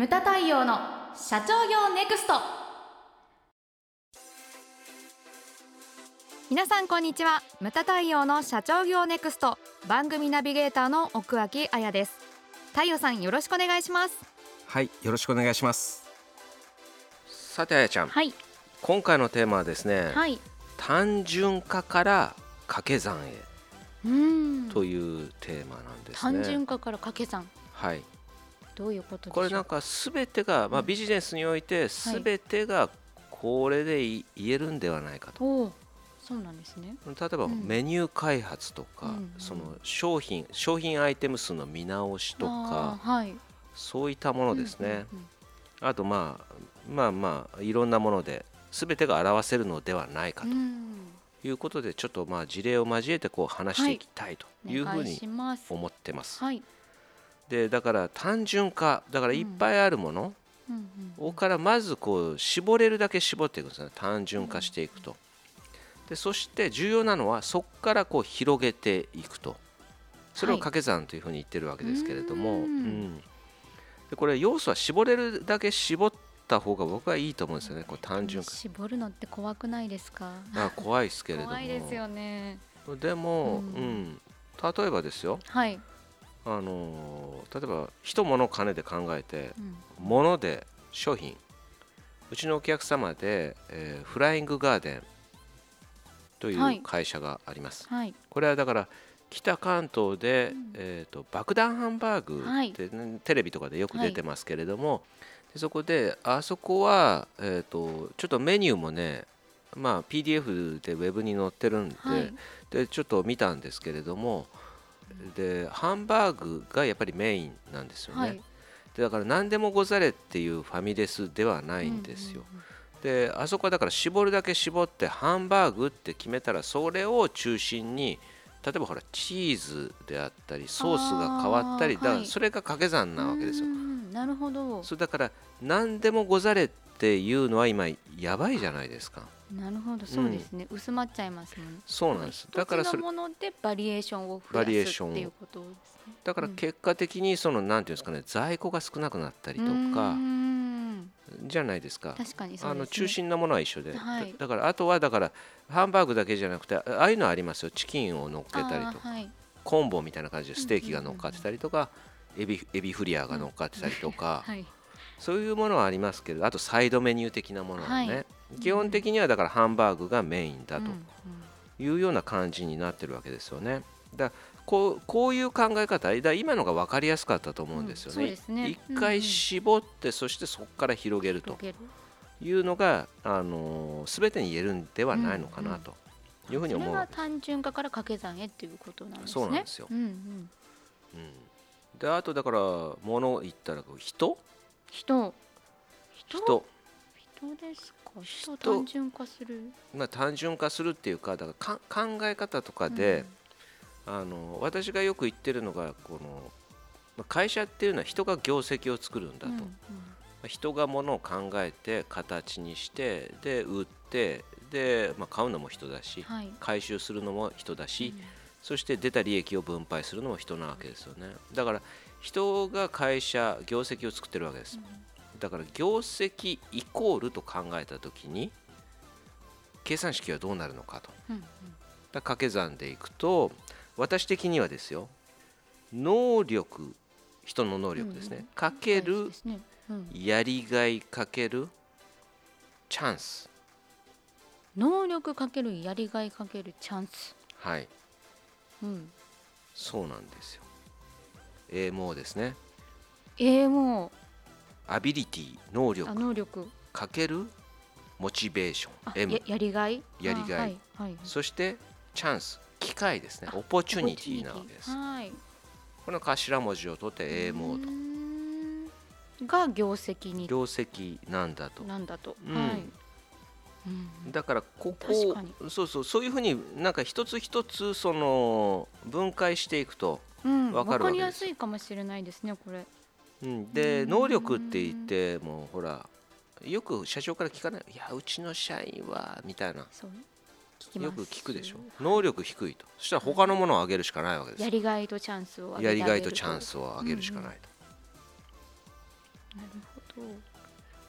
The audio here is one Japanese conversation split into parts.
ムタ太陽の社長業ネクスト。皆さんこんにちは。ムタ太陽の社長業ネクスト。番組ナビゲーターの奥脇彩です。太陽さんよろしくお願いします。はいよろしくお願いします。さてあやちゃん、はい。今回のテーマはですね、はい。単純化から掛け算へうん。というテーマなんですね。単純化から掛け算。はいどういうことこれなんかすべてが、まあ、ビジネスにおいてすべてがこれでい言えるんではないかと、おおそうなんですね。例えばうん。メニュー開発とか、うんうん。その商品商品アイテム数の見直しとかはい。そういったものですね、うんうんあとまあまあまあいろんなもので全てが表せるのではないかうんうんということでちょっとまあ事例を交えてこう話していきたいというふうにます。思ってます。はい、でだから単純化だからいっぱいあるものをからまずこう絞れるだけ絞っていくんですね単純化していくと。でそして重要なのはそこからこう広げていくと。それをはい。掛け算というふうに言ってるわけですけれども、うんうんでこれ要素は絞れるだけ絞った方が僕はいいと思うんですよねこう単純化。絞るのって怖くないですか？あ怖いですけれども。怖いですよね。でも、ううんん。例えばですよ。はい、あのー例えば人物金で考えてうん。物で商品。うちのお客様で、えーフライングガーデンといはい。う会社があります、はい。これはだから北関東で、うん。えー、と爆弾ハンバーグはいって、ねテレビとかでよく出てますけれども、でそこであそこは、えー、とちょっとメニューもねまあ PDF でウェブに載ってるんで,、はい。でちょっと見たんですけれどもでハンバーグがやっぱりメインなんですよね、はい。でだから何でもござれっていうファミレスではないんですよ、であそこはだから絞るだけ絞ってハンバーグって決めたらそれを中心に例えばほらチーズであったりソースが変わったりだからそれが掛け算なわけですよ。う。んなるほど。それだから何でもござれっていうのは今やばいじゃないですか。なるほど。そうですね、薄まっちゃいますもんね。そうなんです。だからそれものでバリエーションを増バリエやすーションをっていうことですね。だから結果的にそのなんていうんですかね在庫が少なくなったりとかん。じゃないですか。確かにね、あの中心なものは一緒で、はい。だだからあとはだからハンバーグだけじゃなくてあああいうのありますよ。チキンを乗っけたりとかはい。コンボみたいな感じでステーキが乗っかってたりとか、エビエビフリアが乗っかってたりとか、はいそういうものはありますけどあとサイドメニュー的なものはね、はい。基本的にはだからハンバーグがメインだとうんうんいうような感じになってるわけですよね。だこうこういう考え方だ今のが分かりやすかったと思うんですようんね。一回絞って、そしてそこから広げるというのが、あのー全てに言えるんではないのかなと。いうふうに思うそれはわけです。単純化から掛け算へっていうことなんですね。そうなんですよ。うんうん、うん。であとだから物言ったら人人。人？人。人ですか？人単純化する？まあ、単純化するっていうかだからか考え方とかで、あの私がよく言ってるのがこのまあ会社っていうのは人が業績を作るんだと、うんうん。まあ人がものを考えて形にしてで売ってで、まあ、買うのも人だし、はい。回収するのも人だし、うん。そして出た利益を分配するのも人なわけですよね。だから人が会社業績を作ってるわけです、だから業績イコールと考えた時に計算式はどうなるのかと。うんうん。だ掛け算でいくと私的にはですよ能力人の能力ですね、うんかけるですね。うん。やりがいかけるチャンス。能力かけるやりがいかけるチャンス。はい。うん。そうなんですよ A もですね。えー、もアビリティ能力。能力。かけるモチベーショあン M ややりがい？やりがい。あはいはいそしてチャンス。機会ですね。あオポチュニティなわけです。はい。この頭文字を取って A モードうーん。が業績に。業績なんだと。なんだと、うん。はい、うん。だからここそうそうそういうふうになんか一つ一つその分解していくと、うん、わわかりかるわけです。やすいかもしれないですねこれ。うん、でうん。能力って言ってもほらよく社長から聞かない。いやうちの社員はみたいな。よく聞くでしょ。能力低いと。そしたら他のものを上げるしかないわけです。やりがいとチャンスを上げてやりがいとチャンスを上げるしかないと、なるほど。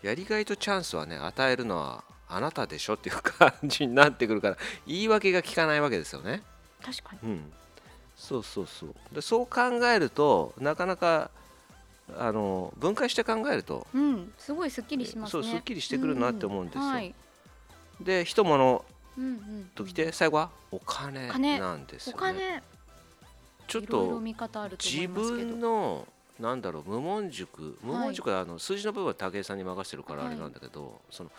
やりがいとチャンスはね与えるのはあなたでしょっていう感じになってくるから言い訳が効かないわけですよね。確かに。うん、そうそうそう。でそう考えるとなかなかあの分解して考えるとうんすごいすっきりしますね。そうすっきりしてくるなって思うんですよ。はい。で一物うんうんときて最後はお金金。なんですおよね。金。ちょっと自分のなんだろう無門塾。無門塾はあの数字の部分は武井さんに任せてるからあれなんだけど、その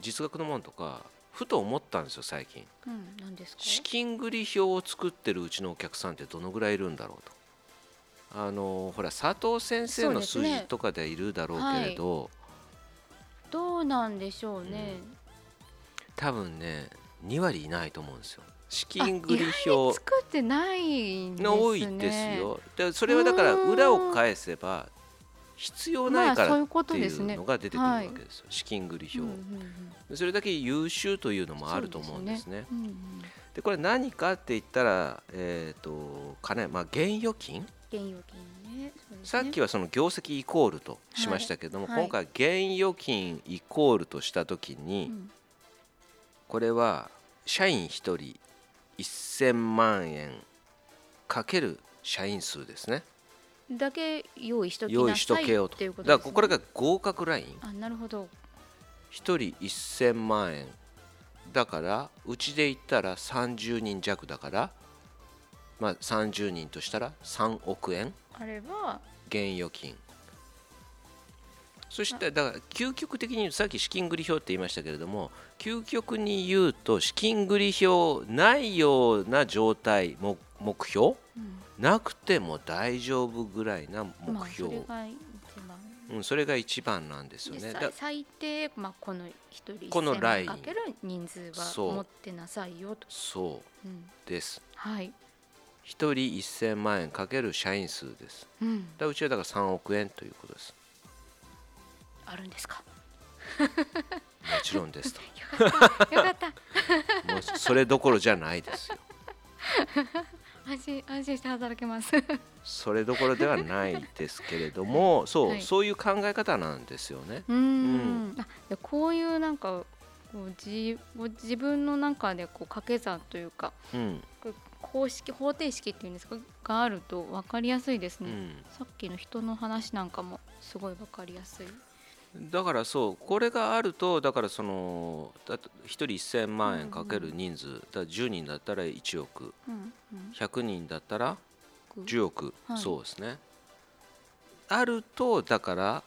実学のもんとかふと思ったんですよ最近。うん何ですか？資金繰り表を作ってるうちのお客さんってどのぐらいいるんだろうと。あのほら佐藤先生の数字とかでいるだろうけれど、どうなんでしょうね、多分ね2割いないと思うんですよ。資あ金繰り表作ってないんですね。の多いですよ。でそれはだから裏を返せば必要ないからっていうのが出てくるわけですよ、資金繰り表、それだけ優秀というのもあると思うんですね。でこれ何かって言ったら、えー、と金、まあ、現預金、さっきはその業績イコールとしましたけども、はい。今回現預金イコールとした時に、うん。これは社員1人1000万円かける社員数ですねだけ用意しときなさいしとけよとっていうことです、ね、だからこれが合格ライン。あなるほど。1人1000万円。だからうちで言ったら30人弱だからまあ30人としたら3億円。あれば。現預金。そしてだから究極的にさっき資金繰り表って言いましたけれども究極に言うと資金繰り表ないような状態目目標？うんなくても大丈夫ぐらいな目標、れが一番うん、それが一番なんですよでね。だ最最低、まあ、この一人このライン1000かける人数は持ってなさいよと、そうん、うです。はい、1人1000万円かける社員数です。うん、だうちはだから3億円ということです。あるんですか？もちろんですと。よかったもうそれどころじゃないですよ。安心安心して働けます。それどころではないですけれども、そう、はい。そういう考え方なんですよね。うーん。あでこういうなんかこう自ご自分の中でこう掛け算というかうん、公式方程式っていうんですかがあると分かりやすいですね、うん。さっきの人の話なんかもすごい分かりやすいだからそうこれがあるとだからそのだと1人1000万円かける人数、だから10人だったら1億。うんうん。100人だったらこう10億、はい。そうですね。あるとだから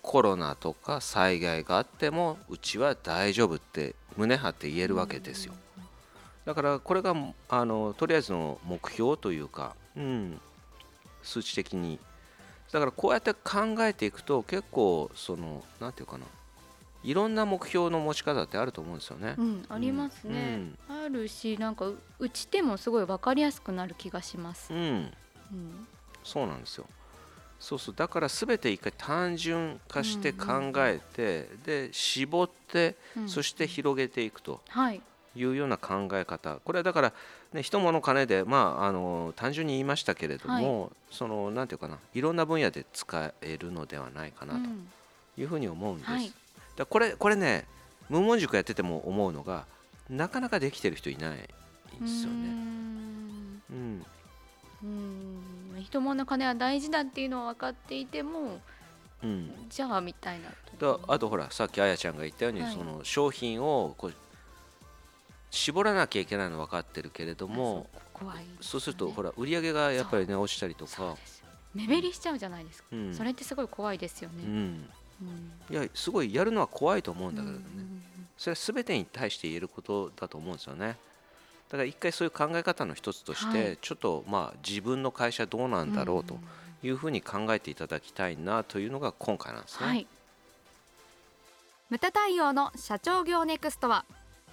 コロナとか災害があってもうちは大丈夫って胸張って言えるわけですよ、だからこれがあのとりあえずの目標というか、うん、数値的にだからこうやって考えていくと結構そのなんていうかないろんな目標の持ち方ってあると思うんですよね。うん、ありますね、あるしなんかう打ち手もすごい分かりやすくなる気がします、うん、うん。そうなんですよ。そうそうだから全て一回単純化して考えて、で絞って、うん。そして広げていくとはい。いうような考え方。これはだから、ね、人物金で、まあ、あの単純に言いましたけれども、そのなんていうかないろんな分野で使えるのではないかなとうん。いうふうに思うんです。はい。だこれこれね無門塾やってても思うのがなかなかできてる人いないんですよね。ん。うん。うん。人物金は大事だっていうのは分かっていてもうん、じゃあみたいなだあとほらさっきあやちゃんが言ったように、はい。その商品をこう絞らなきゃいけないの分かってるけれどもあそう怖いですよね。そうするとほら売り上げがやっぱりね落ちたりとか。目減りしちゃうじゃないですか、うん。それってすごい怖いですよね、うん、うん。いやすごいやるのは怖いと思うんだけれどね、うんそれは全てに対して言えることだと思うんですよね。だから一回そういう考え方の一つとして、はい。ちょっとまあ自分の会社どうなんだろうというふうに考えていただきたいなというのが今回なんですね。はい。ムタ対応の社長業ネクストは